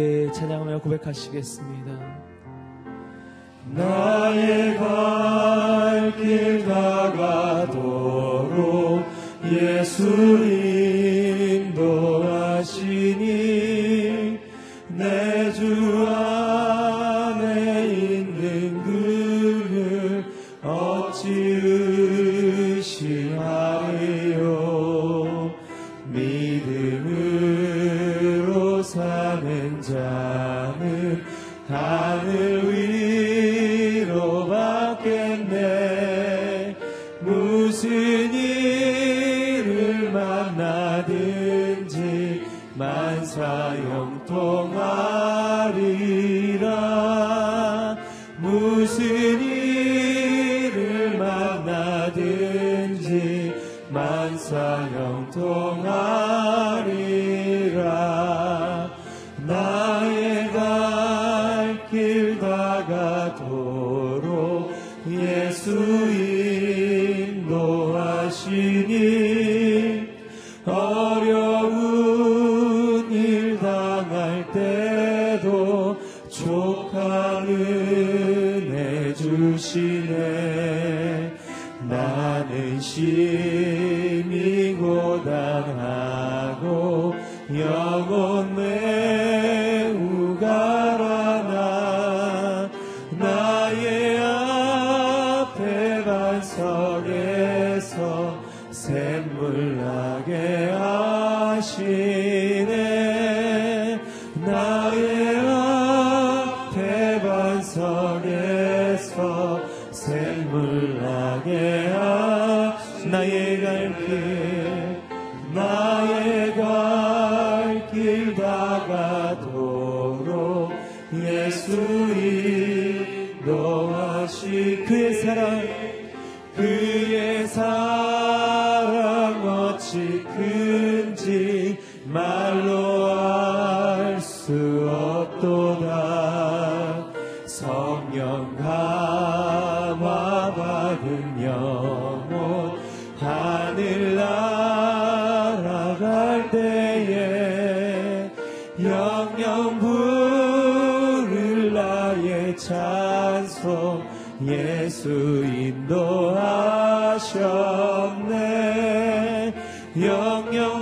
함께 찬양하며 고백하시겠습니다. 나의 갈 길 다가도록 예수님 찬송 예수 인도하셨네. 영영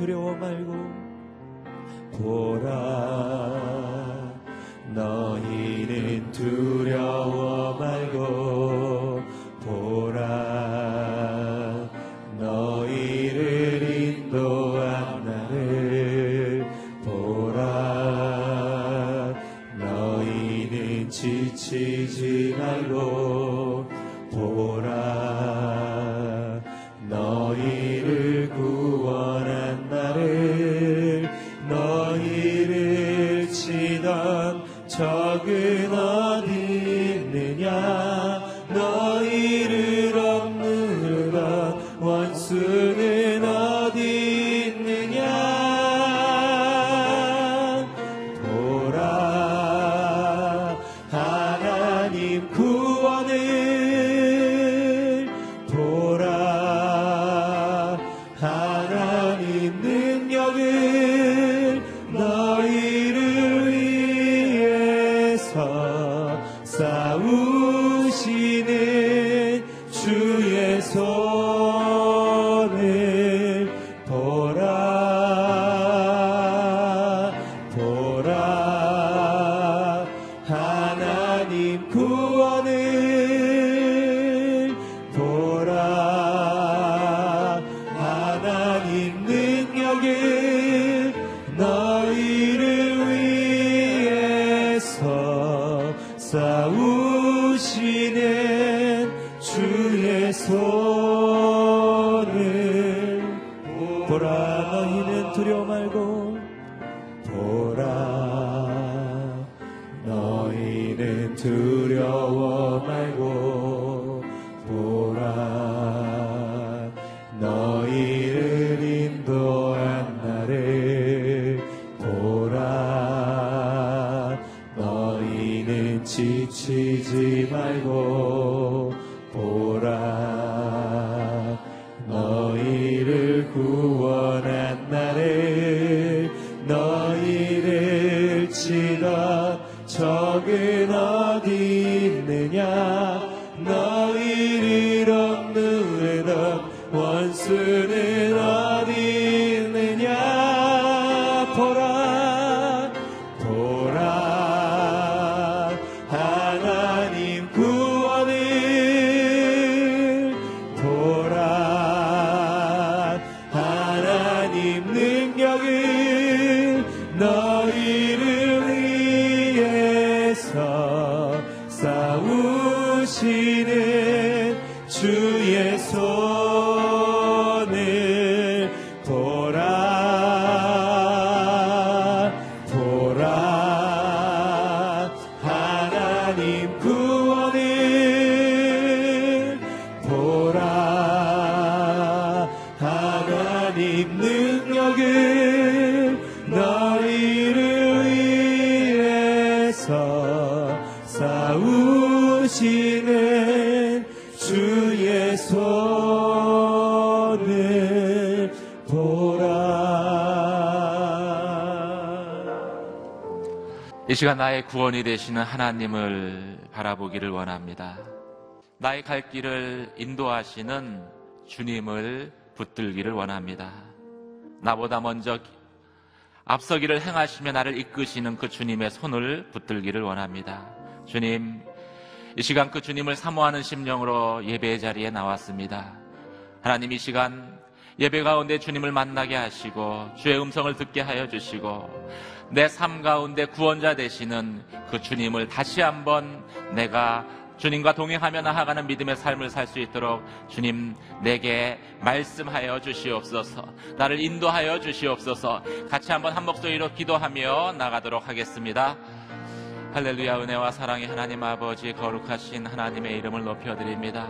두려워 말고 보라 너희는 두려워 지치지 말고 이 시간 나의 구원이 되시는 하나님을 바라보기를 원합니다. 나의 갈 길을 인도하시는 주님을 붙들기를 원합니다. 나보다 먼저 앞서기를 행하시며 나를 이끄시는 그 주님의 손을 붙들기를 원합니다. 주님, 이 시간 그 주님을 사모하는 심령으로 예배의 자리에 나왔습니다. 하나님 이 시간 예배 가운데 주님을 만나게 하시고 주의 음성을 듣게 하여 주시고 내 삶 가운데 구원자 되시는 그 주님을 다시 한번 내가 주님과 동행하며 나아가는 믿음의 삶을 살 수 있도록 주님 내게 말씀하여 주시옵소서 나를 인도하여 주시옵소서 같이 한번 한 목소리로 기도하며 나가도록 하겠습니다. 할렐루야 은혜와 사랑의 하나님 아버지 거룩하신 하나님의 이름을 높여드립니다.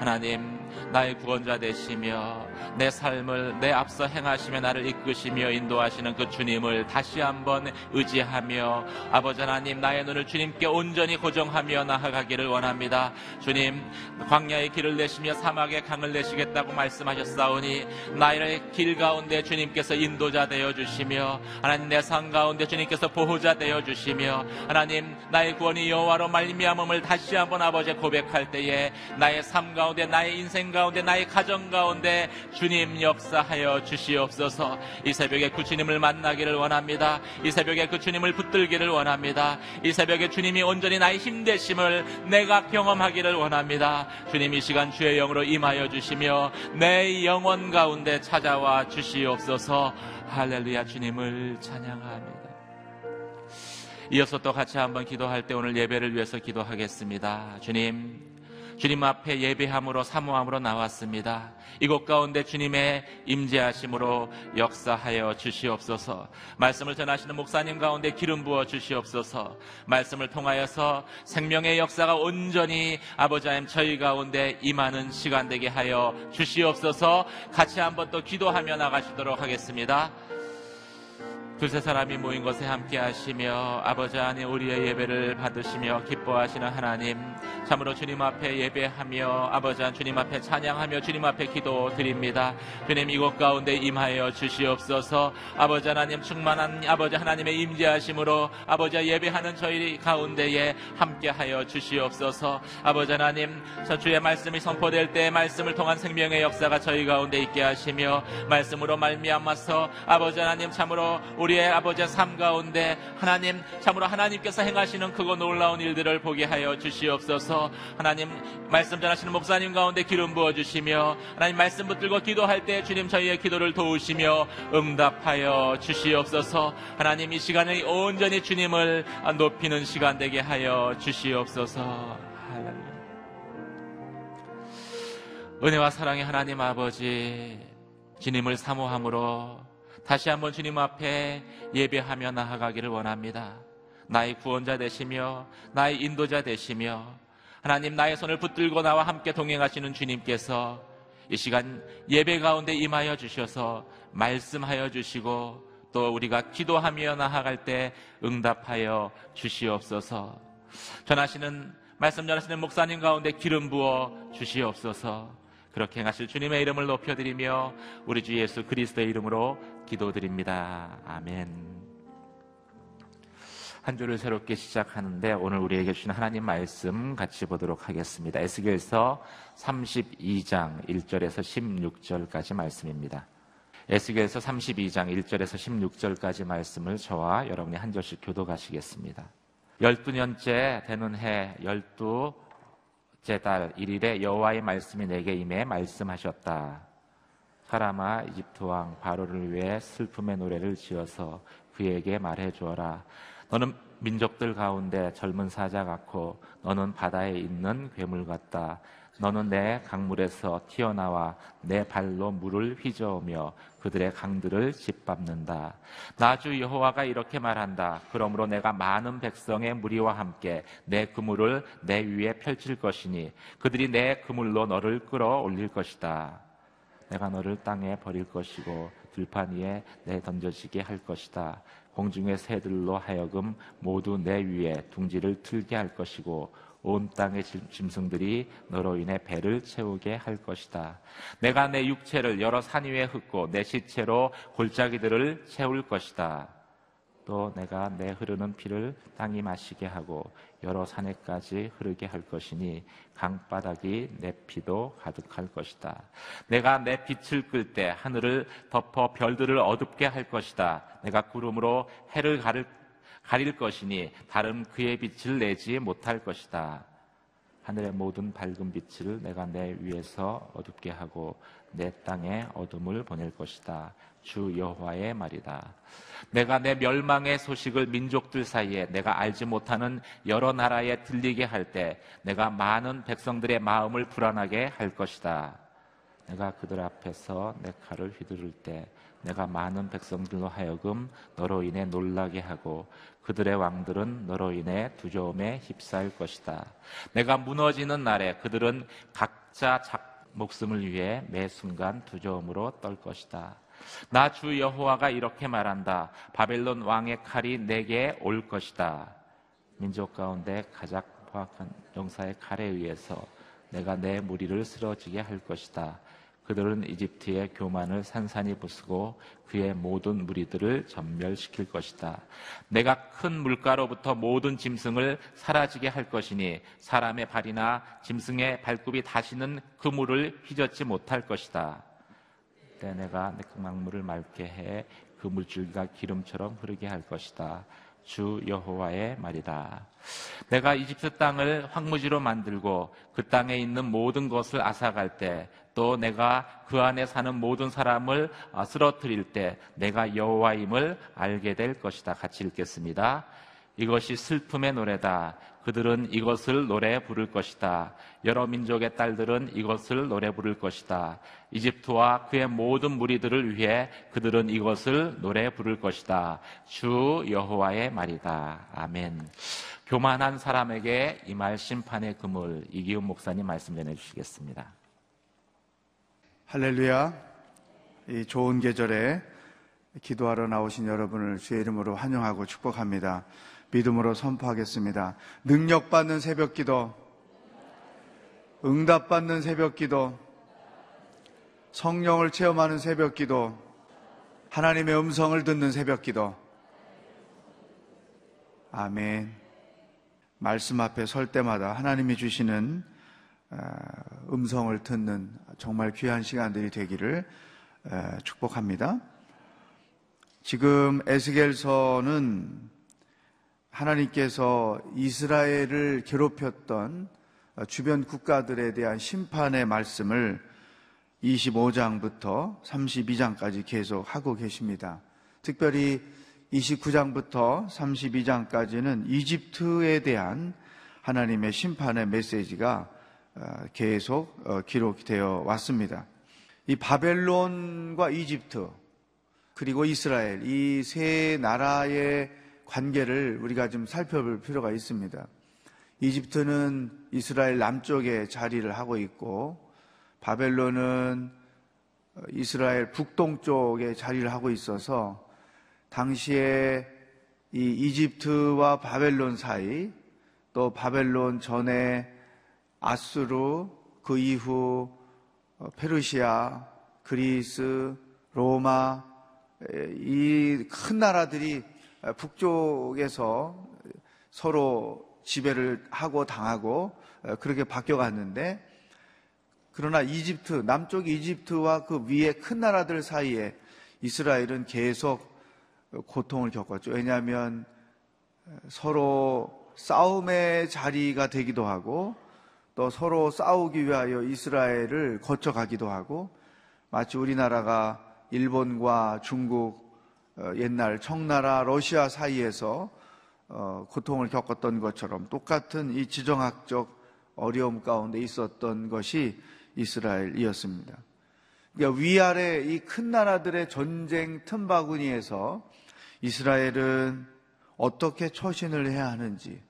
하나님 나의 구원자 되시며 내 삶을 내 앞서 행하시며 나를 이끄시며 인도하시는 그 주님을 다시 한번 의지하며 아버지 하나님 나의 눈을 주님께 온전히 고정하며 나아가기를 원합니다. 주님 광야의 길을 내시며 사막의 강을 내시겠다고 말씀하셨사오니 나의 길 가운데 주님께서 인도자 되어 주시며 하나님 내 삶 가운데 주님께서 보호자 되어 주시며 하나님 나의 구원이 여호와로 말미암음을 다시 한번 아버지 고백할 때에 나의 삶 가운데 나의 인생 가운데 나의 가정 가운데 주님 역사하여 주시옵소서. 이 새벽에 그 주님을 만나기를 원합니다. 이 새벽에 그 주님을 붙들기를 원합니다. 이 새벽에 주님이 온전히 나의 힘 되심을 내가 경험하기를 원합니다. 주님 이 시간 주의 영으로 임하여 주시며 내 영혼 가운데 찾아와 주시옵소서. 할렐루야 주님을 찬양합니다. 이어서 또 같이 한번 기도할 때 오늘 예배를 위해서 기도하겠습니다. 주님, 주님 앞에 예배함으로 사모함으로 나왔습니다. 이곳 가운데 주님의 임재하심으로 역사하여 주시옵소서. 말씀을 전하시는 목사님 가운데 기름 부어 주시옵소서. 말씀을 통하여서 생명의 역사가 온전히 아버지 하나님 저희 가운데 임하는 시간 되게 하여 주시옵소서. 같이 한번 또 기도하며 나가시도록 하겠습니다. 두세 사람이 모인 것에 함께 하시며 아버지 하나님 우리의 예배를 받으시며 기뻐하시는 하나님 참으로 주님 앞에 예배하며 아버지 하나님 주님 앞에 찬양하며 주님 앞에 기도 드립니다. 주님 이곳 가운데 임하여 주시옵소서. 아버지 하나님 충만한 아버지 하나님의 임재하심으로 아버지 예배하는 저희 가운데에 함께하여 주시옵소서. 아버지 하나님 저 주의 말씀이 선포될 때 말씀을 통한 생명의 역사가 저희 가운데 있게 하시며 말씀으로 말미암아서 아버지 하나님 참으로 우리 의 아버지의 삶 가운데 하나님 참으로 하나님께서 행하시는 크고 놀라운 일들을 보게 하여 주시옵소서. 하나님 말씀 전하시는 목사님 가운데 기름 부어 주시며 하나님 말씀 붙들고 기도할 때 주님 저희의 기도를 도우시며 응답하여 주시옵소서. 하나님 이 시간에 온전히 주님을 높이는 시간 되게 하여 주시옵소서. 은혜와 사랑의 하나님 아버지, 주님을 사모함으로 다시 한번 주님 앞에 예배하며 나아가기를 원합니다. 나의 구원자 되시며, 나의 인도자 되시며, 하나님 나의 손을 붙들고 나와 함께 동행하시는 주님께서 이 시간 예배 가운데 임하여 주셔서 말씀하여 주시고 또 우리가 기도하며 나아갈 때 응답하여 주시옵소서. 전하시는 말씀 전하시는 목사님 가운데 기름 부어 주시옵소서. 그렇게 행하실 주님의 이름을 높여드리며 우리 주 예수 그리스도의 이름으로 기도드립니다. 아멘. 한 주를 새롭게 시작하는데 오늘 우리에게 주신 하나님 말씀 같이 보도록 하겠습니다. 에스겔서 32장 1절에서 16절까지 말씀입니다. 에스겔서 32장 1절에서 16절까지 말씀을 저와 여러분이 한 절씩 교도가시겠습니다. 12년째 되는 해 12째 달 1일에 여호와의 말씀이 내게 임해 말씀하셨다. 사람아 이집트 왕 바로를 위해 슬픔의 노래를 지어서 그에게 말해 주어라. 너는 민족들 가운데 젊은 사자 같고 너는 바다에 있는 괴물 같다. 너는 내 강물에서 튀어나와 내 발로 물을 휘저으며 그들의 강들을 짓밟는다. 나주 여호와가 이렇게 말한다. 그러므로 내가 많은 백성의 무리와 함께 내 그물을 내 위에 펼칠 것이니 그들이 내 그물로 너를 끌어올릴 것이다. 내가 너를 땅에 버릴 것이고 들판 위에 내 던져지게 할 것이다. 공중의 새들로 하여금 모두 내 위에 둥지를 틀게 할 것이고 온 땅의 짐- 짐승들이 너로 인해 배를 채우게 할 것이다. 내가 내 육체를 여러 산 위에 흙고 내 시체로 골짜기들을 채울 것이다. 또 내가 내 흐르는 피를 땅이 마시게 하고 여러 산에까지 흐르게 할 것이니 강바닥이 내 피도 가득할 것이다. 내가 내 빛을 끌 때 하늘을 덮어 별들을 어둡게 할 것이다. 내가 구름으로 해를 가릴, 가릴 것이니 다른 그의 빛을 내지 못할 것이다. 하늘의 모든 밝은 빛을 내가 내 위에서 어둡게 하고 내 땅에 어둠을 보낼 것이다. 주 여호와의 말이다. 내가 내 멸망의 소식을 민족들 사이에 내가 알지 못하는 여러 나라에 들리게 할 때 내가 많은 백성들의 마음을 불안하게 할 것이다. 내가 그들 앞에서 내 칼을 휘두를 때 내가 많은 백성들로 하여금 너로 인해 놀라게 하고 그들의 왕들은 너로 인해 두려움에 휩싸일 것이다. 내가 무너지는 날에 그들은 각자 작 목숨을 위해 매 순간 두려움으로 떨 것이다. 나 주 여호와가 이렇게 말한다. 바벨론 왕의 칼이 내게 올 것이다. 민족 가운데 가장 포악한 용사의 칼에 의해서 내가 내 무리를 쓰러지게 할 것이다. 그들은 이집트의 교만을 산산히 부수고 그의 모든 무리들을 전멸시킬 것이다. 내가 큰 물가로부터 모든 짐승을 사라지게 할 것이니 사람의 발이나 짐승의 발굽이 다시는 그 물을 휘젓지 못할 것이다. 그때 내가 내 강물을 맑게 해 그 물줄기가 기름처럼 흐르게 할 것이다. 주 여호와의 말이다. 내가 이집트 땅을 황무지로 만들고 그 땅에 있는 모든 것을 앗아갈 때 또 내가 그 안에 사는 모든 사람을 아, 쓰러뜨릴 때 내가 여호와임을 알게 될 것이다. 같이 읽겠습니다. 이것이 슬픔의 노래다. 그들은 이것을 노래 부를 것이다. 여러 민족의 딸들은 이것을 노래 부를 것이다. 이집트와 그의 모든 무리들을 위해 그들은 이것을 노래 부를 것이다. 주 여호와의 말이다. 아멘. 교만한 사람에게 임할 심판의 그물 이기훈 목사님 말씀 전해 주시겠습니다. 할렐루야. 이 좋은 계절에 기도하러 나오신 여러분을 주의 이름으로 환영하고 축복합니다. 믿음으로 선포하겠습니다. 능력받는 새벽 기도, 응답받는 새벽 기도, 성령을 체험하는 새벽 기도, 하나님의 음성을 듣는 새벽 기도. 아멘. 말씀 앞에 설 때마다 하나님이 주시는 어, 음성을 듣는 정말 귀한 시간들이 되기를 어, 축복합니다. 지금 에스겔서는 하나님께서 이스라엘을 괴롭혔던 주변 국가들에 대한 심판의 말씀을 25장부터 32장까지 계속 하고 계십니다. 특별히 29장부터 32장까지는 이집트에 대한 하나님의 심판의 메시지가 어, 계속 어, 기록되어 왔습니다. 이 바벨론과 이집트 그리고 이스라엘 이 세 나라의 관계를 우리가 좀 살펴볼 필요가 있습니다. 이집트는 이스라엘 남쪽에 자리를 하고 있고 바벨론은 이스라엘 북동쪽에 자리를 하고 있어서 당시에 이 이집트와 바벨론 사이 또 바벨론 전에 아수르 그 이후 어, 페르시아, 그리스, 로마 이 큰 나라들이 북쪽에서 서로 지배를 하고 당하고 어, 그렇게 바뀌어 갔는데 그러나 이집트 남쪽 이집트와 그 위에 큰 나라들 사이에 이스라엘은 계속 고통을 겪었죠. 왜냐하면 서로 싸움의 자리가 되기도 하고 또 서로 싸우기 위하여 이스라엘을 거쳐가기도 하고 마치 우리나라가 일본과 중국 어, 옛날 청나라 러시아 사이에서 어, 고통을 겪었던 것처럼 똑같은 이 지정학적 어려움 가운데 있었던 것이 이스라엘이었습니다. 그러니까 위아래 이 큰 나라들의 전쟁 틈바구니에서 이스라엘은 어떻게 처신을 해야 하는지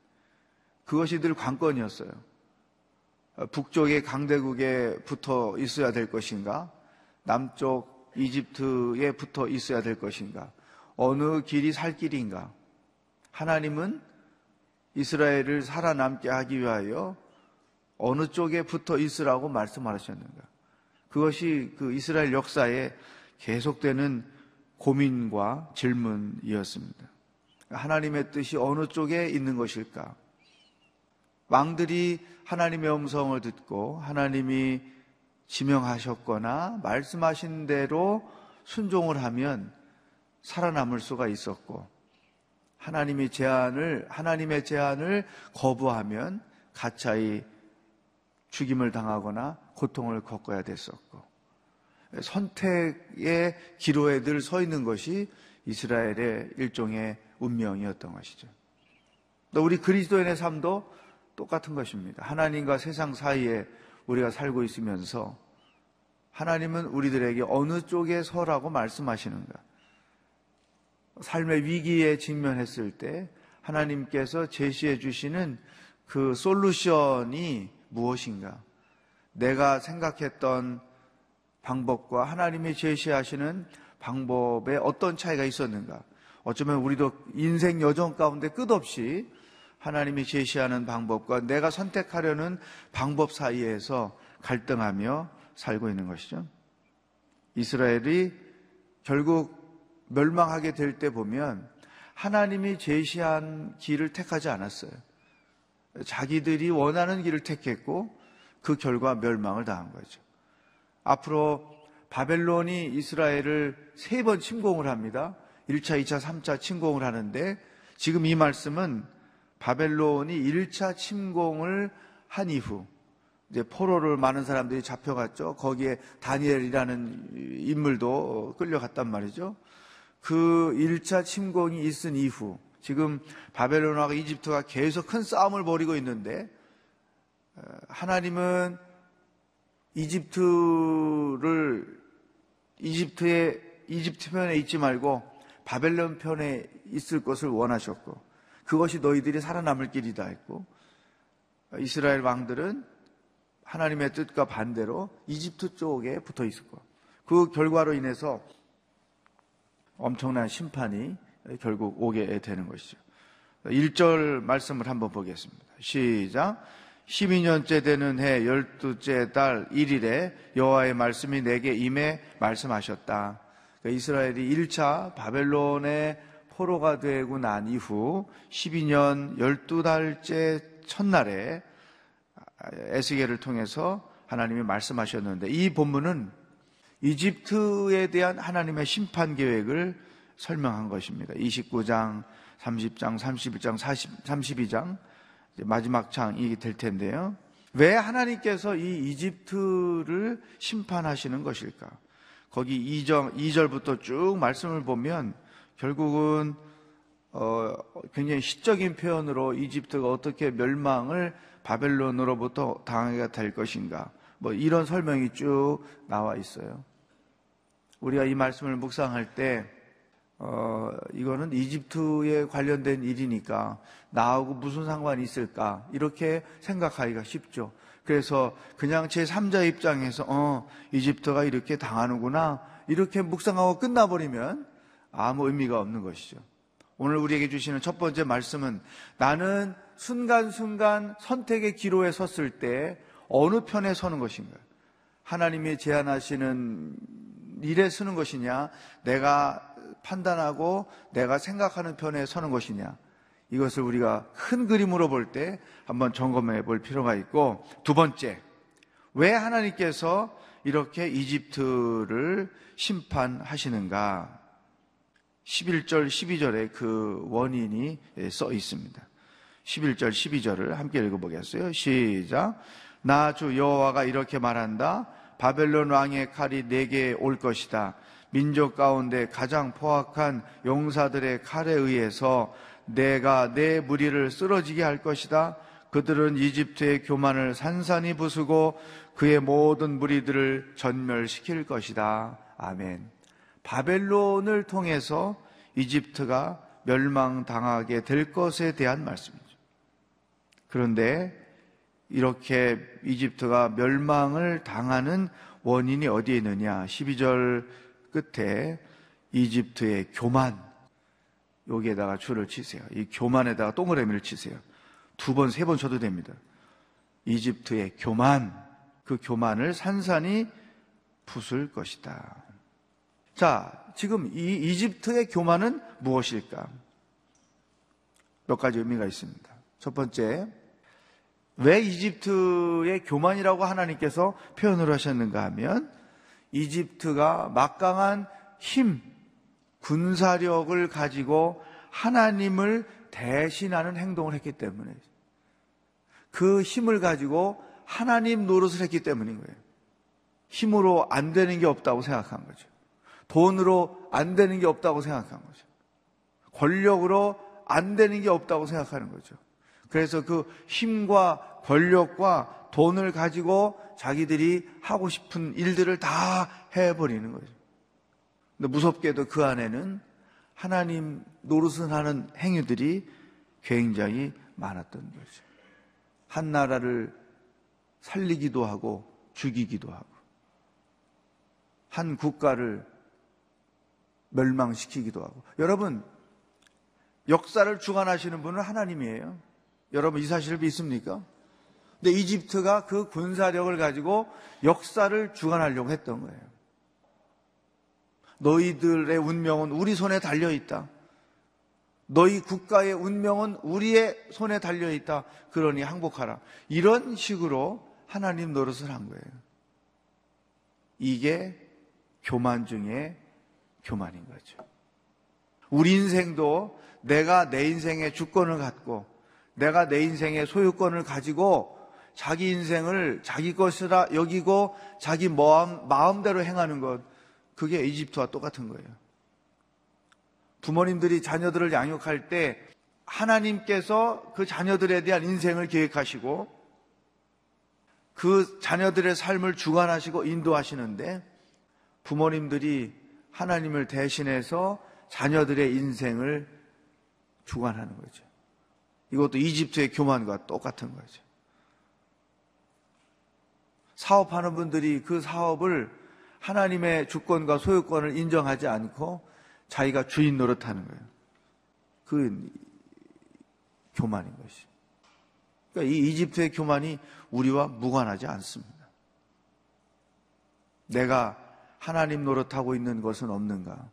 그것이 늘 관건이었어요. 북쪽의 강대국에 붙어 있어야 될 것인가? 남쪽 이집트에 붙어 있어야 될 것인가? 어느 길이 살 길인가? 하나님은 이스라엘을 살아남게 하기 위하여 어느 쪽에 붙어 있으라고 말씀하셨는가? 그것이 그 이스라엘 역사에 계속되는 고민과 질문이었습니다. 하나님의 뜻이 어느 쪽에 있는 것일까? 왕들이 하나님의 음성을 듣고 하나님이 지명하셨거나 말씀하신 대로 순종을 하면 살아남을 수가 있었고 하나님이 제안을 하나님의 제안을 거부하면 가차히 죽임을 당하거나 고통을 겪어야 됐었고 선택의 기로에 늘 서 있는 것이 이스라엘의 일종의 운명이었던 것이죠. 또 우리 그리스도인의 삶도 똑같은 것입니다. 하나님과 세상 사이에 우리가 살고 있으면서 하나님은 우리들에게 어느 쪽에 서라고 말씀하시는가? 삶의 위기에 직면했을 때 하나님께서 제시해 주시는 그 솔루션이 무엇인가? 내가 생각했던 방법과 하나님이 제시하시는 방법에 어떤 차이가 있었는가? 어쩌면 우리도 인생 여정 가운데 끝없이 하나님이 제시하는 방법과 내가 선택하려는 방법 사이에서 갈등하며 살고 있는 것이죠. 이스라엘이 결국 멸망하게 될 때 보면 하나님이 제시한 길을 택하지 않았어요. 자기들이 원하는 길을 택했고 그 결과 멸망을 당한 거죠. 앞으로 바벨론이 이스라엘을 세 번 침공을 합니다. 1차, 2차, 3차 침공을 하는데 지금 이 말씀은 바벨론이 1차 침공을 한 이후 이제 포로를 많은 사람들이 잡혀갔죠. 거기에 다니엘이라는 인물도 끌려갔단 말이죠. 그 1차 침공이 있은 이후 지금 바벨론과 이집트가 계속 큰 싸움을 벌이고 있는데 어, 하나님은 이집트를 이집트의 이집트 편에 있지 말고 바벨론 편에 있을 것을 원하셨고 그것이 너희들이 살아남을 길이다 했고 이스라엘 왕들은 하나님의 뜻과 반대로 이집트 쪽에 붙어 있었고 그 결과로 인해서 엄청난 심판이 결국 오게 되는 것이죠. 1절 말씀을 한번 보겠습니다. 시작. 12년째 되는 해 12째 달 1일에 여호와의 말씀이 내게 임해 말씀하셨다. 그러니까 이스라엘이 1차 바벨론의 포로가 되고 난 이후 12년 12달째 첫날에 에스겔을 통해서 하나님이 말씀하셨는데 이 본문은 이집트에 대한 하나님의 심판 계획을 설명한 것입니다. 29장, 30장, 31장, 40, 32장 마지막 장이 될 텐데요. 왜 하나님께서 이 이집트를 심판하시는 것일까? 거기 2절, 2절부터 쭉 말씀을 보면 결국은 어, 굉장히 시적인 표현으로 이집트가 어떻게 멸망을 바벨론으로부터 당하게 될 것인가? 뭐 이런 설명이 쭉 나와 있어요. 우리가 이 말씀을 묵상할 때 어, 이거는 이집트에 관련된 일이니까 나하고 무슨 상관이 있을까? 이렇게 생각하기가 쉽죠. 그래서 그냥 제 3자 입장에서 어, 이집트가 이렇게 당하는구나. 이렇게 묵상하고 끝나버리면 아무 의미가 없는 것이죠. 오늘 우리에게 주시는 첫 번째 말씀은 나는 순간순간 선택의 기로에 섰을 때 어느 편에 서는 것인가? 하나님이 제안하시는 일에 서는 것이냐? 내가 판단하고 내가 생각하는 편에 서는 것이냐? 이것을 우리가 큰 그림으로 볼 때 한번 점검해 볼 필요가 있고 두 번째, 왜 하나님께서 이렇게 이집트를 심판하시는가? 11절, 12절에 그 원인이 써 있습니다. 11절, 12절을 함께 읽어보겠어요. 시작. 나 주 여호와가 이렇게 말한다. 바벨론 왕의 칼이 내게 올 것이다. 민족 가운데 가장 포악한 용사들의 칼에 의해서 내가 내 무리를 쓰러지게 할 것이다. 그들은 이집트의 교만을 산산히 부수고 그의 모든 무리들을 전멸시킬 것이다. 아멘. 바벨론을 통해서 이집트가 멸망당하게 될 것에 대한 말씀이죠. 그런데 이렇게 이집트가 멸망을 당하는 원인이 어디에 있느냐? 12절 끝에 이집트의 교만, 여기에다가 줄을 치세요. 이 교만에다가 동그라미를 치세요. 두 번, 세 번 쳐도 됩니다. 이집트의 교만, 그 교만을 산산히 부술 것이다. 자, 지금 이 이집트의 교만은 무엇일까? 몇 가지 의미가 있습니다. 첫 번째, 왜 이집트의 교만이라고 하나님께서 표현을 하셨는가 하면 이집트가 막강한 힘, 군사력을 가지고 하나님을 대신하는 행동을 했기 때문에 그 힘을 가지고 하나님 노릇을 했기 때문인 거예요. 힘으로 안 되는 게 없다고 생각한 거죠. 돈으로 안 되는 게 없다고 생각한 거죠. 권력으로 안 되는 게 없다고 생각하는 거죠. 그래서 그 힘과 권력과 돈을 가지고 자기들이 하고 싶은 일들을 다 해버리는 거죠. 근데 무섭게도 그 안에는 하나님 노릇을 하는 행위들이 굉장히 많았던 거죠. 한 나라를 살리기도 하고 죽이기도 하고 한 국가를 멸망시키기도 하고 여러분 역사를 주관하시는 분은 하나님이에요. 여러분 이 사실을 믿습니까? 근데 이집트가 그 군사력을 가지고 역사를 주관하려고 했던 거예요. 너희들의 운명은 우리 손에 달려 있다. 너희 국가의 운명은 우리의 손에 달려 있다. 그러니 항복하라. 이런 식으로 하나님 노릇을 한 거예요. 이게 교만 중에 교만인 거죠. 우리 인생도 내가 내 인생의 주권을 갖고 내가 내 인생의 소유권을 가지고 자기 인생을 자기 것이라 여기고 자기 마음, 마음 대로 행하는 것 그게 이집트와 똑같은 거예요. 부모님들이 자녀들을 양육할 때 하나님께서 그 자녀들에 대한 인생을 계획하시고 그 자녀들의 삶을 주관하시고 인도하시는데 부모님들이 하나님을 대신해서 자녀들의 인생을 주관하는 거죠. 이것도 이집트의 교만과 똑같은 거죠. 사업하는 분들이 그 사업을 하나님의 주권과 소유권을 인정하지 않고 자기가 주인 노릇하는 거예요. 그 교만인 것이. 그러니까 이 이집트의 교만이 우리와 무관하지 않습니다. 내가 하나님 노릇하고 있는 것은 없는가?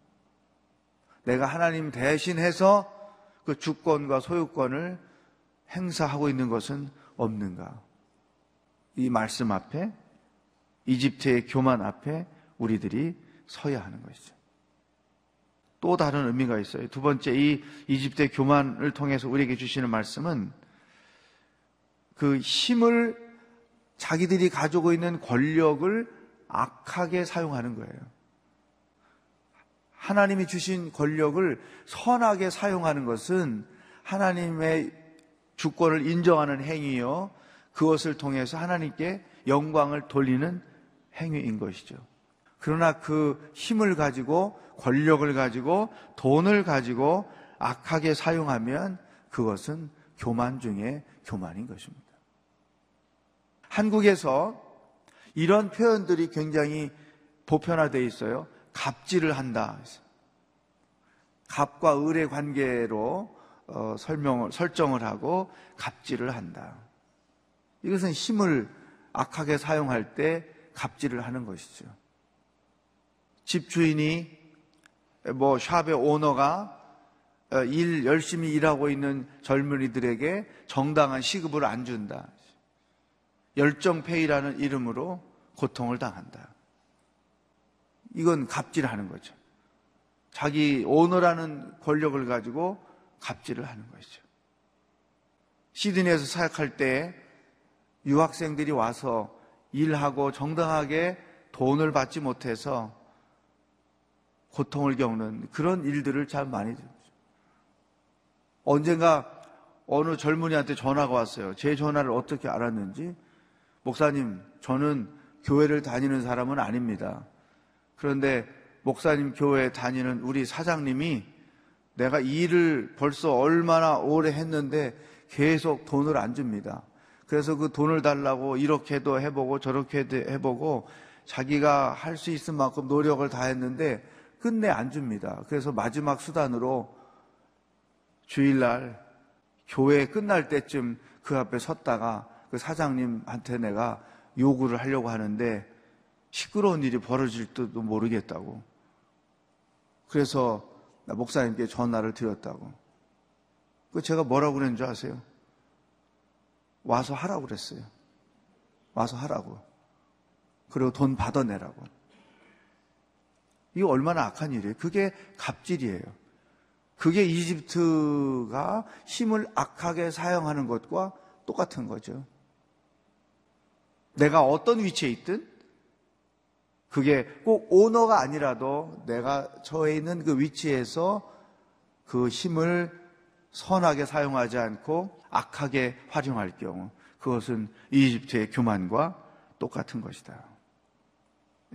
내가 하나님 대신해서 그 주권과 소유권을 행사하고 있는 것은 없는가? 이 말씀 앞에 이집트의 교만 앞에 우리들이 서야 하는 것이죠. 또 다른 의미가 있어요. 두 번째 이 이집트의 교만을 통해서 우리에게 주시는 말씀은 그 힘을 자기들이 가지고 있는 권력을 악하게 사용하는 거예요. 하나님이 주신 권력을 선하게 사용하는 것은 하나님의 주권을 인정하는 행위요. 그것을 통해서 하나님께 영광을 돌리는 행위인 것이죠. 그러나 그 힘을 가지고 권력을 가지고 돈을 가지고 악하게 사용하면 그것은 교만 중에 교만인 것입니다. 한국에서 이런 표현들이 굉장히 보편화되어 있어요. 갑질을 한다. 갑과 을의 관계로 어, 설명을 설정을 하고 갑질을 한다. 이것은 힘을 악하게 사용할 때 갑질을 하는 것이죠. 집 주인이 뭐 샵의 오너가 어, 일 열심히 일하고 있는 젊은이들에게 정당한 시급을 안 준다. 열정페이라는 이름으로 고통을 당한다. 이건 갑질하는 거죠. 자기 오너라는 권력을 가지고 갑질을 하는 것이죠. 시드니에서 사역할 때 유학생들이 와서 일하고 정당하게 돈을 받지 못해서 고통을 겪는 그런 일들을 참 많이 들었죠. 언젠가 어느 젊은이한테 전화가 왔어요. 제 전화를 어떻게 알았는지 목사님, 저는 교회를 다니는 사람은 아닙니다. 그런데 목사님 교회 다니는 우리 사장님이 내가 이 일을 벌써 얼마나 오래 했는데 계속 돈을 안 줍니다. 그래서 그 돈을 달라고 이렇게도 해보고 저렇게도 해보고 자기가 할 수 있을 만큼 노력을 다 했는데 끝내 안 줍니다. 그래서 마지막 수단으로 주일날 교회 끝날 때쯤 그 앞에 섰다가 그 사장님한테 내가 요구를 하려고 하는데 시끄러운 일이 벌어질 줄도 모르겠다고. 그래서 목사님께 전화를 드렸다고. 그 제가 뭐라고 그랬는 줄 아세요? 와서 하라고 그랬어요. 와서 하라고. 그리고 돈 받아내라고. 이거 얼마나 악한 일이에요. 그게 갑질이에요. 그게 이집트가 힘을 악하게 사용하는 것과 똑같은 거죠. 내가 어떤 위치에 있든 그게 꼭 오너가 아니라도 내가 처해 있는 그 위치에서 그 힘을 선하게 사용하지 않고 악하게 활용할 경우 그것은 이집트의 교만과 똑같은 것이다.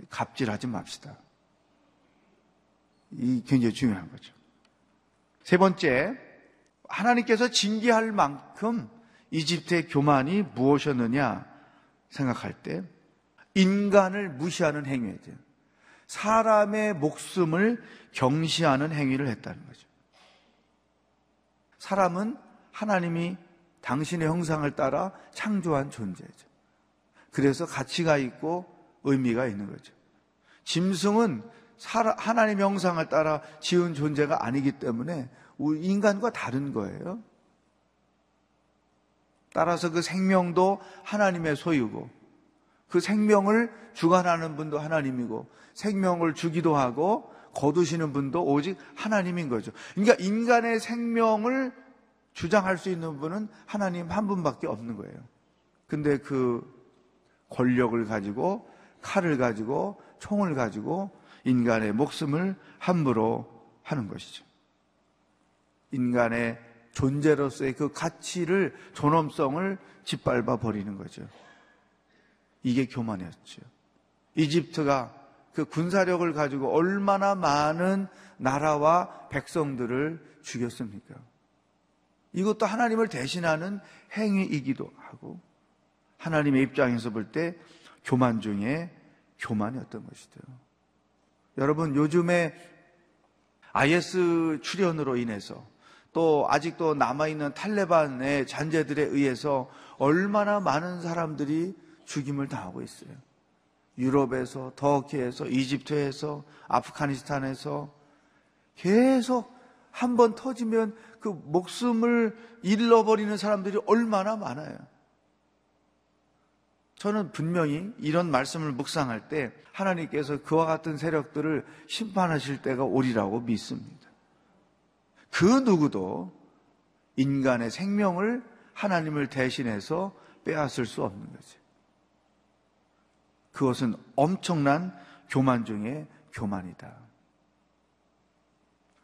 갑질하지 맙시다. 이 굉장히 중요한 거죠. 세 번째, 하나님께서 징계할 만큼 이집트의 교만이 무엇이었느냐 생각할 때 인간을 무시하는 행위죠. 사람의 목숨을 경시하는 행위를 했다는 거죠. 사람은 하나님이 당신의 형상을 따라 창조한 존재죠. 그래서 가치가 있고 의미가 있는 거죠. 짐승은 하나님 형상을 따라 지은 존재가 아니기 때문에 인간과 다른 거예요. 따라서 그 생명도 하나님의 소유고 그 생명을 주관하는 분도 하나님이고 생명을 주기도 하고 거두시는 분도 오직 하나님인 거죠. 그러니까 인간의 생명을 주장할 수 있는 분은 하나님 한 분밖에 없는 거예요. 근데 그 권력을 가지고 칼을 가지고 총을 가지고 인간의 목숨을 함부로 하는 것이죠. 인간의 존재로서의 그 가치를 존엄성을 짓밟아 버리는 거죠. 이게 교만이었죠. 이집트가 그 군사력을 가지고 얼마나 많은 나라와 백성들을 죽였습니까? 이것도 하나님을 대신하는 행위이기도 하고 하나님의 입장에서 볼 때 교만 중에 교만이었던 것이죠. 여러분 요즘에 IS 출현으로 인해서 또 아직도 남아있는 탈레반의 잔재들에 의해서 얼마나 많은 사람들이 죽임을 당하고 있어요. 유럽에서, 터키에서, 이집트에서, 아프가니스탄에서 계속 한 번 터지면 그 목숨을 잃어버리는 사람들이 얼마나 많아요. 저는 분명히 이런 말씀을 묵상할 때 하나님께서 그와 같은 세력들을 심판하실 때가 오리라고 믿습니다. 그 누구도 인간의 생명을 하나님을 대신해서 빼앗을 수 없는 거죠. 그것은 엄청난 교만 중에 교만이다.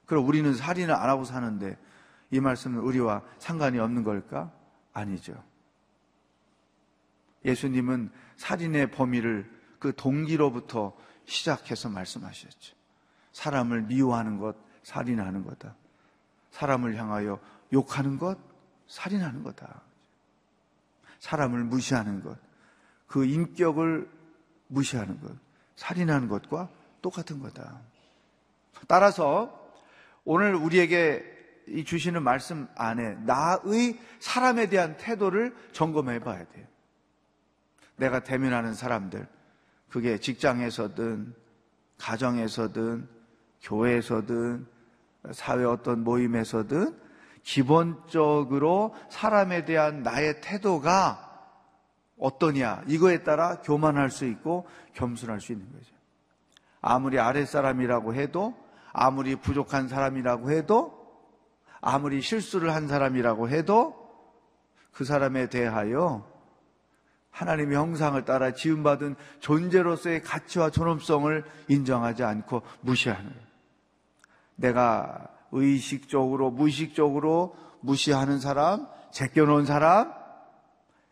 그럼 우리는 살인을 안 하고 사는데 이 말씀은 우리와 상관이 없는 걸까? 아니죠. 예수님은 살인의 범위를 그 동기로부터 시작해서 말씀하셨죠. 사람을 미워하는 것, 살인하는 거다. 사람을 향하여 욕하는 것, 살인하는 거다. 사람을 무시하는 것, 그 인격을 무시하는 것, 살인하는 것과 똑같은 거다. 따라서 오늘 우리에게 이 주시는 말씀 안에 나의 사람에 대한 태도를 점검해 봐야 돼요. 내가 대면하는 사람들, 그게 직장에서든, 가정에서든, 교회에서든, 사회 어떤 모임에서든, 기본적으로 사람에 대한 나의 태도가 어떠냐, 이거에 따라 교만할 수 있고 겸손할 수 있는 거죠. 아무리 아랫사람이라고 해도, 아무리 부족한 사람이라고 해도, 아무리 실수를 한 사람이라고 해도, 그 사람에 대하여 하나님의 형상을 따라 지음받은 존재로서의 가치와 존엄성을 인정하지 않고 무시하는 거예요. 내가 의식적으로, 무의식적으로 무시하는 사람, 제껴놓은 사람,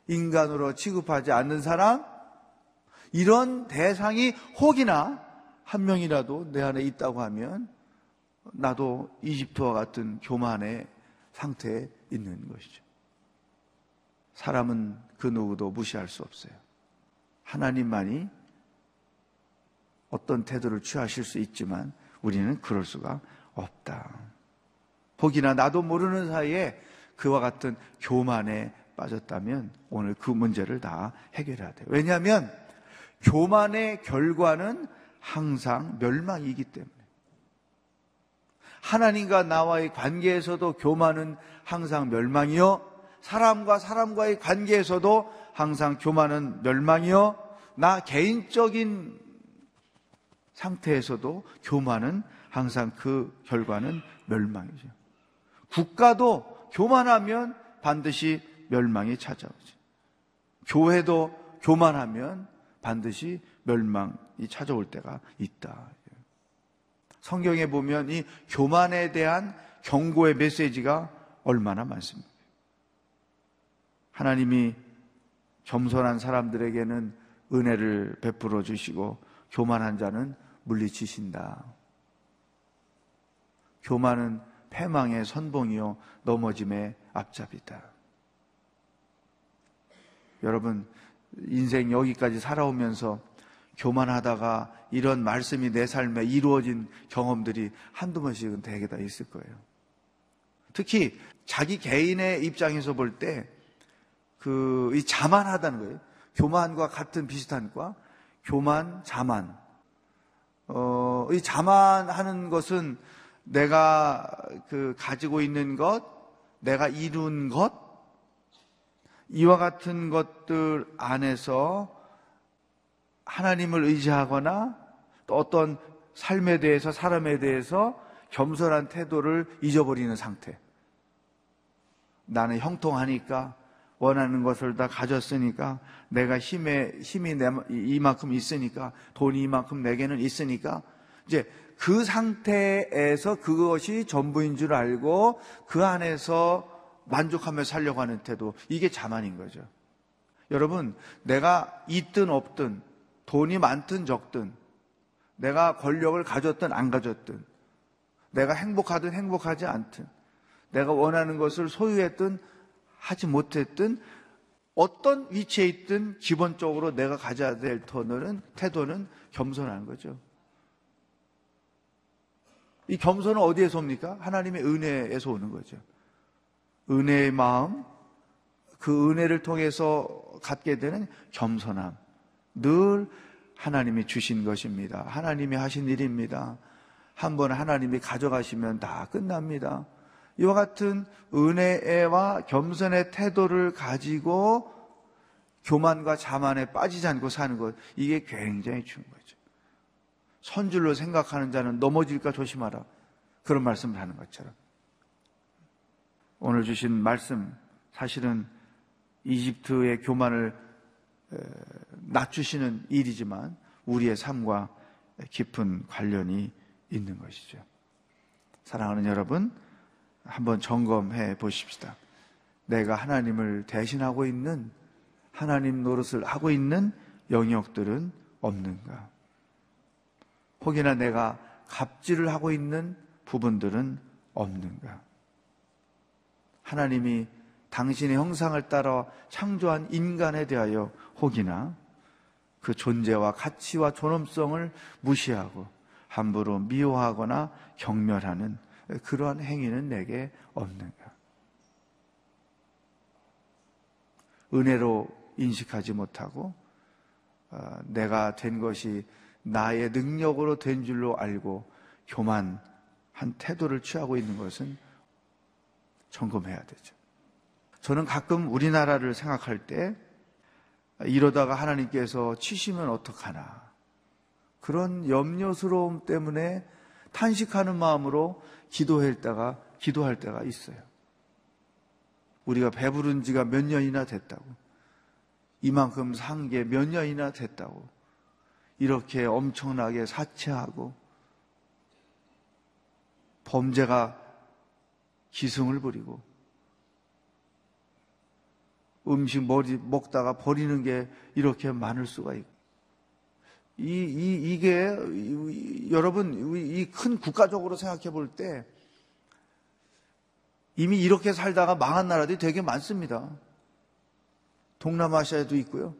인간으로 취급하지 않는 사람, 이런 대상이 혹이나 한 명이라도 내 안에 있다고 하면 나도 이집트와 같은 교만의 상태에 있는 것이죠. 사람은 그 누구도 무시할 수 없어요. 하나님만이 어떤 태도를 취하실 수 있지만 우리는 그럴 수가 없다. 혹이나 나도 모르는 사이에 그와 같은 교만에 빠졌다면 오늘 그 문제를 다 해결해야 돼요. 왜냐하면 교만의 결과는 항상 멸망이기 때문에. 하나님과 나와의 관계에서도 교만은 항상 멸망이요. 사람과 사람과의 관계에서도 항상 교만은 멸망이요. 나 개인적인 상태에서도 교만은 항상 그 결과는 멸망이죠. 국가도 교만하면 반드시 멸망이 찾아오죠. 교회도 교만하면 반드시 멸망이 찾아올 때가 있다. 성경에 보면 이 교만에 대한 경고의 메시지가 얼마나 많습니까? 하나님이 겸손한 사람들에게는 은혜를 베풀어 주시고 교만한 자는 물리치신다. 교만은 패망의 선봉이요 넘어짐의 앞잡이다. 여러분 인생 여기까지 살아오면서 교만하다가 이런 말씀이 내 삶에 이루어진 경험들이 한두 번씩은 대개 다 있을 거예요. 특히 자기 개인의 입장에서 볼 때 그 이 자만하다는 거예요. 교만과 같은 비슷한 과 교만, 자만. 어, 이 자만하는 것은 내가 그 가지고 있는 것, 내가 이룬 것, 이와 같은 것들 안에서 하나님을 의지하거나 또 어떤 삶에 대해서 사람에 대해서 겸손한 태도를 잊어버리는 상태. 나는 형통하니까 원하는 것을 다 가졌으니까 내가 힘에 힘이 내, 이만큼 있으니까 돈이 이만큼 내게는 있으니까 이제 그 상태에서 그것이 전부인 줄 알고 그 안에서 만족하며 살려고 하는 태도 이게 자만인 거죠. 여러분 내가 있든 없든 돈이 많든 적든 내가 권력을 가졌든 안 가졌든 내가 행복하든 행복하지 않든 내가 원하는 것을 소유했든 하지 못했든 어떤 위치에 있든 기본적으로 내가 가져야 될 터는 태도는 겸손한 거죠. 이 겸손은 어디에서 옵니까? 하나님의 은혜에서 오는 거죠. 은혜의 마음, 그 은혜를 통해서 갖게 되는 겸손함. 늘 하나님이 주신 것입니다. 하나님이 하신 일입니다. 한번 하나님이 가져가시면 다 끝납니다. 이와 같은 은혜와 겸손의 태도를 가지고 교만과 자만에 빠지지 않고 사는 것, 이게 굉장히 중요한 거죠. 선줄로 생각하는 자는 넘어질까 조심하라. 그런 말씀을 하는 것처럼. 오늘 주신 말씀, 사실은 이집트의 교만을 낮추시는 일이지만 우리의 삶과 깊은 관련이 있는 것이죠. 사랑하는 여러분, 한번 점검해 보십시다. 내가 하나님을 대신하고 있는 하나님 노릇을 하고 있는 영역들은 없는가? 혹이나 내가 갑질을 하고 있는 부분들은 없는가? 하나님이 당신의 형상을 따라 창조한 인간에 대하여 혹이나 그 존재와 가치와 존엄성을 무시하고 함부로 미워하거나 경멸하는 그러한 행위는 내게 없는가? 은혜로 인식하지 못하고 어, 내가 된 것이 나의 능력으로 된 줄로 알고 교만한 태도를 취하고 있는 것은 점검해야 되죠. 저는 가끔 우리나라를 생각할 때 이러다가 하나님께서 치시면 어떡하나. 그런 염려스러움 때문에 탄식하는 마음으로 기도할 때가, 기도할 때가 있어요. 우리가 배부른 지가 몇 년이나 됐다고. 이만큼 산 게 몇 년이나 됐다고. 이렇게 엄청나게 사채하고 범죄가 기승을 부리고 음식 머리 먹다가 버리는 게 이렇게 많을 수가 있고 이, 이, 이게 이, 여러분 이 큰 국가적으로 생각해 볼 때 이미 이렇게 살다가 망한 나라들이 되게 많습니다. 동남아시아에도 있고요.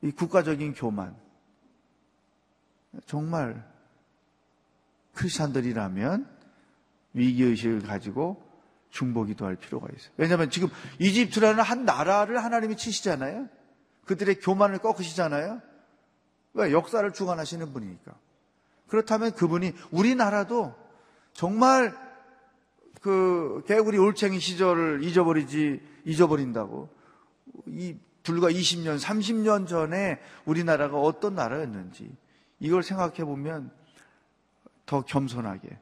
이 국가적인 교만. 정말 크리스찬들이라면 위기의식을 가지고 중보기도 할 필요가 있어요. 왜냐하면 지금 이집트라는 한 나라를 하나님이 치시잖아요. 그들의 교만을 꺾으시잖아요. 왜? 역사를 주관하시는 분이니까. 그렇다면 그분이 우리나라도 정말 그 개구리 올챙이 시절을 잊어버리지 잊어버린다고 이 불과 20년, 30년 전에 우리나라가 어떤 나라였는지 이걸 생각해 보면 더 겸손하게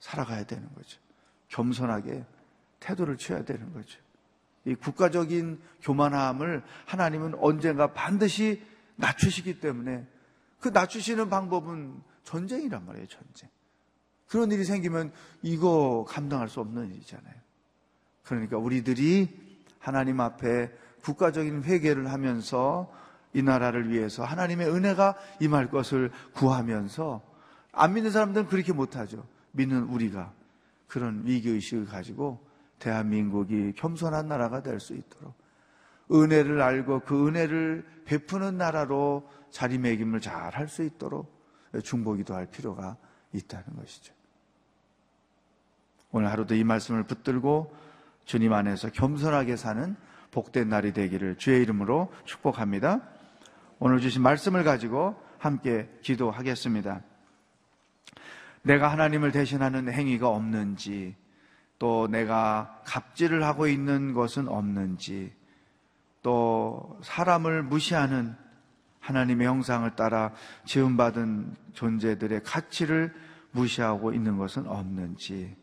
살아가야 되는 거죠. 겸손하게 태도를 취해야 되는 거죠. 이 국가적인 교만함을 하나님은 언젠가 반드시 낮추시기 때문에 그 낮추시는 방법은 전쟁이란 말이에요, 전쟁. 그런 일이 생기면 이거 감당할 수 없는 일이잖아요. 그러니까 우리들이 하나님 앞에 국가적인 회개를 하면서 이 나라를 위해서 하나님의 은혜가 임할 것을 구하면서 안 믿는 사람들은 그렇게 못하죠. 믿는 우리가 그런 위기의식을 가지고 대한민국이 겸손한 나라가 될 수 있도록 은혜를 알고 그 은혜를 베푸는 나라로 자리매김을 잘 할 수 있도록 중보기도 할 필요가 있다는 것이죠. 오늘 하루도 이 말씀을 붙들고 주님 안에서 겸손하게 사는 복된 날이 되기를 주의 이름으로 축복합니다. 오늘 주신 말씀을 가지고 함께 기도하겠습니다. 내가 하나님을 대신하는 행위가 없는지, 또 내가 갑질을 하고 있는 것은 없는지, 또 사람을 무시하는 하나님의 형상을 따라 지음받은 존재들의 가치를 무시하고 있는 것은 없는지,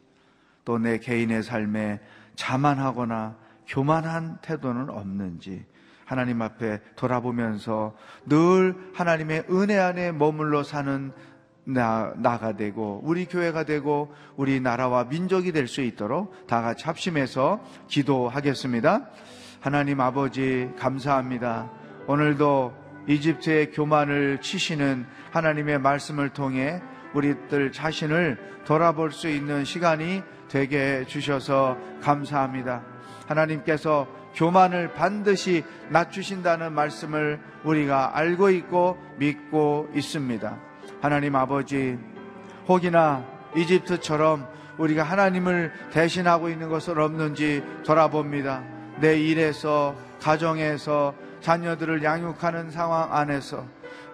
또 내 개인의 삶에 자만하거나 교만한 태도는 없는지, 하나님 앞에 돌아보면서 늘 하나님의 은혜 안에 머물러 사는 나, 나가 되고 우리 교회가 되고 우리 나라와 민족이 될 수 있도록 다 같이 합심해서 기도하겠습니다. 하나님 아버지 감사합니다. 오늘도 이집트의 교만을 치시는 하나님의 말씀을 통해 우리들 자신을 돌아볼 수 있는 시간이 되게 주셔서 감사합니다. 하나님께서 교만을 반드시 낮추신다는 말씀을 우리가 알고 있고 믿고 있습니다. 하나님 아버지, 혹이나 이집트처럼 우리가 하나님을 대신하고 있는 것은 없는지 돌아봅니다. 내 일에서, 가정에서, 자녀들을 양육하는 상황 안에서,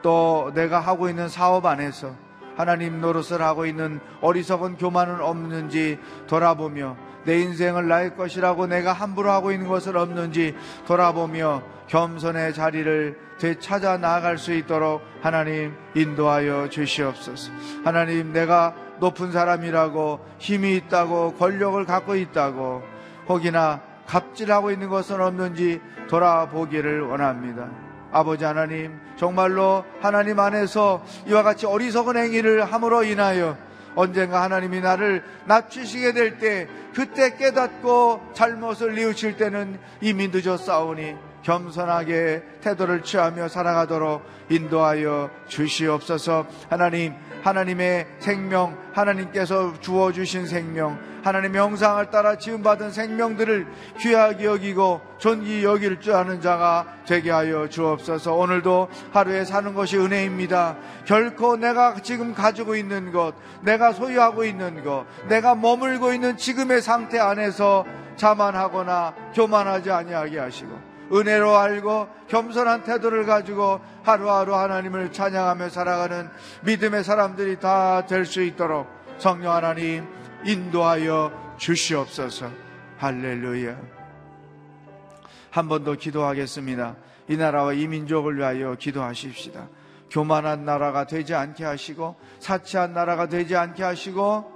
또 내가 하고 있는 사업 안에서, 하나님 노릇을 하고 있는 어리석은 교만은 없는지 돌아보며 내 인생을 나의 것이라고 내가 함부로 하고 있는 것은 없는지 돌아보며 겸손의 자리를 되찾아 나아갈 수 있도록 하나님 인도하여 주시옵소서. 하나님 내가 높은 사람이라고 힘이 있다고 권력을 갖고 있다고 혹이나 갑질하고 있는 것은 없는지 돌아보기를 원합니다. 아버지 하나님, 정말로 하나님 안에서 이와 같이 어리석은 행위를 함으로 인하여 언젠가 하나님이 나를 낮추시게 될 때 그때 깨닫고 잘못을 뉘우칠 때는 이미 늦었사오니 겸손하게 태도를 취하며 살아가도록 인도하여 주시옵소서. 하나님 하나님의 생명 하나님께서 주어주신 생명 하나님의 형상을 따라 지음받은 생명들을 귀하게 여기고 존귀 여길 줄 아는 자가 되게 하여 주옵소서. 오늘도 하루에 사는 것이 은혜입니다. 결코 내가 지금 가지고 있는 것 내가 소유하고 있는 것 내가 머물고 있는 지금의 상태 안에서 자만하거나 교만하지 아니하게 하시고 은혜로 알고 겸손한 태도를 가지고 하루하루 하나님을 찬양하며 살아가는 믿음의 사람들이 다 될 수 있도록 성령 하나님 인도하여 주시옵소서. 할렐루야. 한 번 더 기도하겠습니다. 이 나라와 이 민족을 위하여 기도하십시다. 교만한 나라가 되지 않게 하시고 사치한 나라가 되지 않게 하시고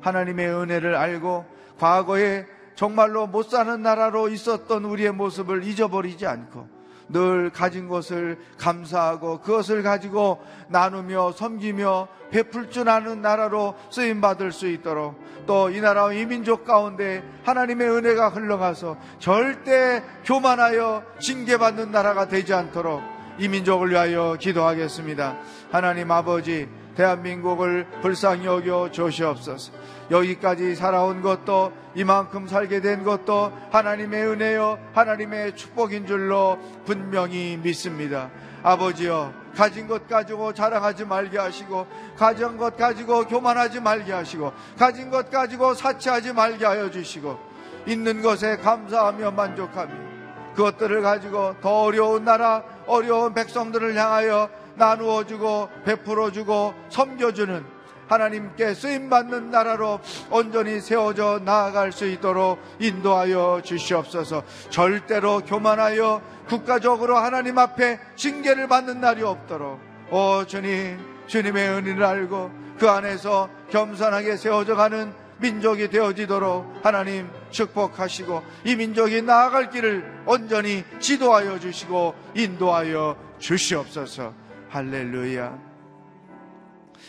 하나님의 은혜를 알고 과거에 정말로 못 사는 나라로 있었던 우리의 모습을 잊어버리지 않고 늘 가진 것을 감사하고 그것을 가지고 나누며 섬기며 베풀 줄 아는 나라로 쓰임 받을 수 있도록 또 이 나라와 이 민족 가운데 하나님의 은혜가 흘러가서 절대 교만하여 징계받는 나라가 되지 않도록 이 민족을 위하여 기도하겠습니다. 하나님 아버지 대한민국을 불쌍히 여겨 주시옵소서. 여기까지 살아온 것도 이만큼 살게 된 것도 하나님의 은혜요 하나님의 축복인 줄로 분명히 믿습니다. 아버지여 가진 것 가지고 자랑하지 말게 하시고 가진 것 가지고 교만하지 말게 하시고 가진 것 가지고 사치하지 말게 하여 주시고 있는 것에 감사하며 만족하며 그것들을 가지고 더 어려운 나라 어려운 백성들을 향하여 나누어 주고 베풀어 주고 섬겨주는 하나님께 쓰임받는 나라로 온전히 세워져 나아갈 수 있도록 인도하여 주시옵소서. 절대로 교만하여 국가적으로 하나님 앞에 징계를 받는 날이 없도록. 오 주님 주님의 은혜를 알고 그 안에서 겸손하게 세워져 가는 민족이 되어지도록 하나님 축복하시고 이 민족이 나아갈 길을 온전히 지도하여 주시고 인도하여 주시옵소서 할렐루야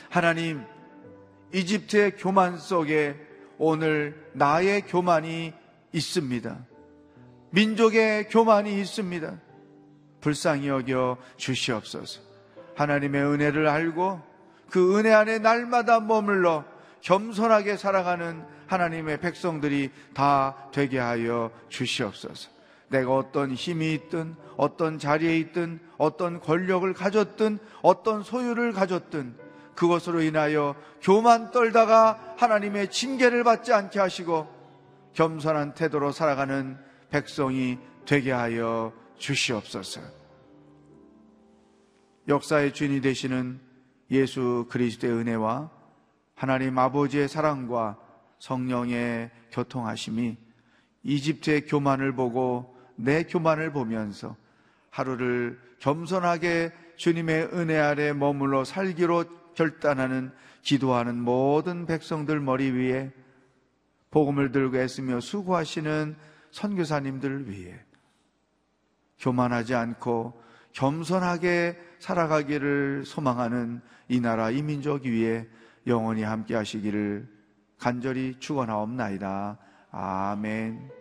하나님 이집트의 교만 속에 오늘 나의 교만이 있습니다. 민족의 교만이 있습니다. 불쌍히 여겨 주시옵소서. 하나님의 은혜를 알고 그 은혜 안에 날마다 머물러 겸손하게 살아가는 하나님의 백성들이 다 되게 하여 주시옵소서. 내가 어떤 힘이 있든 어떤 자리에 있든 어떤 권력을 가졌든 어떤 소유를 가졌든 그것으로 인하여 교만 떨다가 하나님의 징계를 받지 않게 하시고 겸손한 태도로 살아가는 백성이 되게 하여 주시옵소서. 역사의 주인이 되시는 예수 그리스도의 은혜와 하나님 아버지의 사랑과 성령의 교통하심이 이집트의 교만을 보고 내 교만을 보면서 하루를 겸손하게 주님의 은혜 아래 머물러 살기로 결단하는 기도하는 모든 백성들 머리 위에 복음을 들고 애쓰며 수고하시는 선교사님들을 위해 교만하지 않고 겸손하게 살아가기를 소망하는 이 나라 이 민족 위에 영원히 함께 하시기를 간절히 축원하옵나이다. 아멘.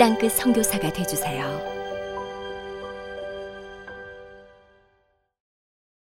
땅끝 성교사가 되주세요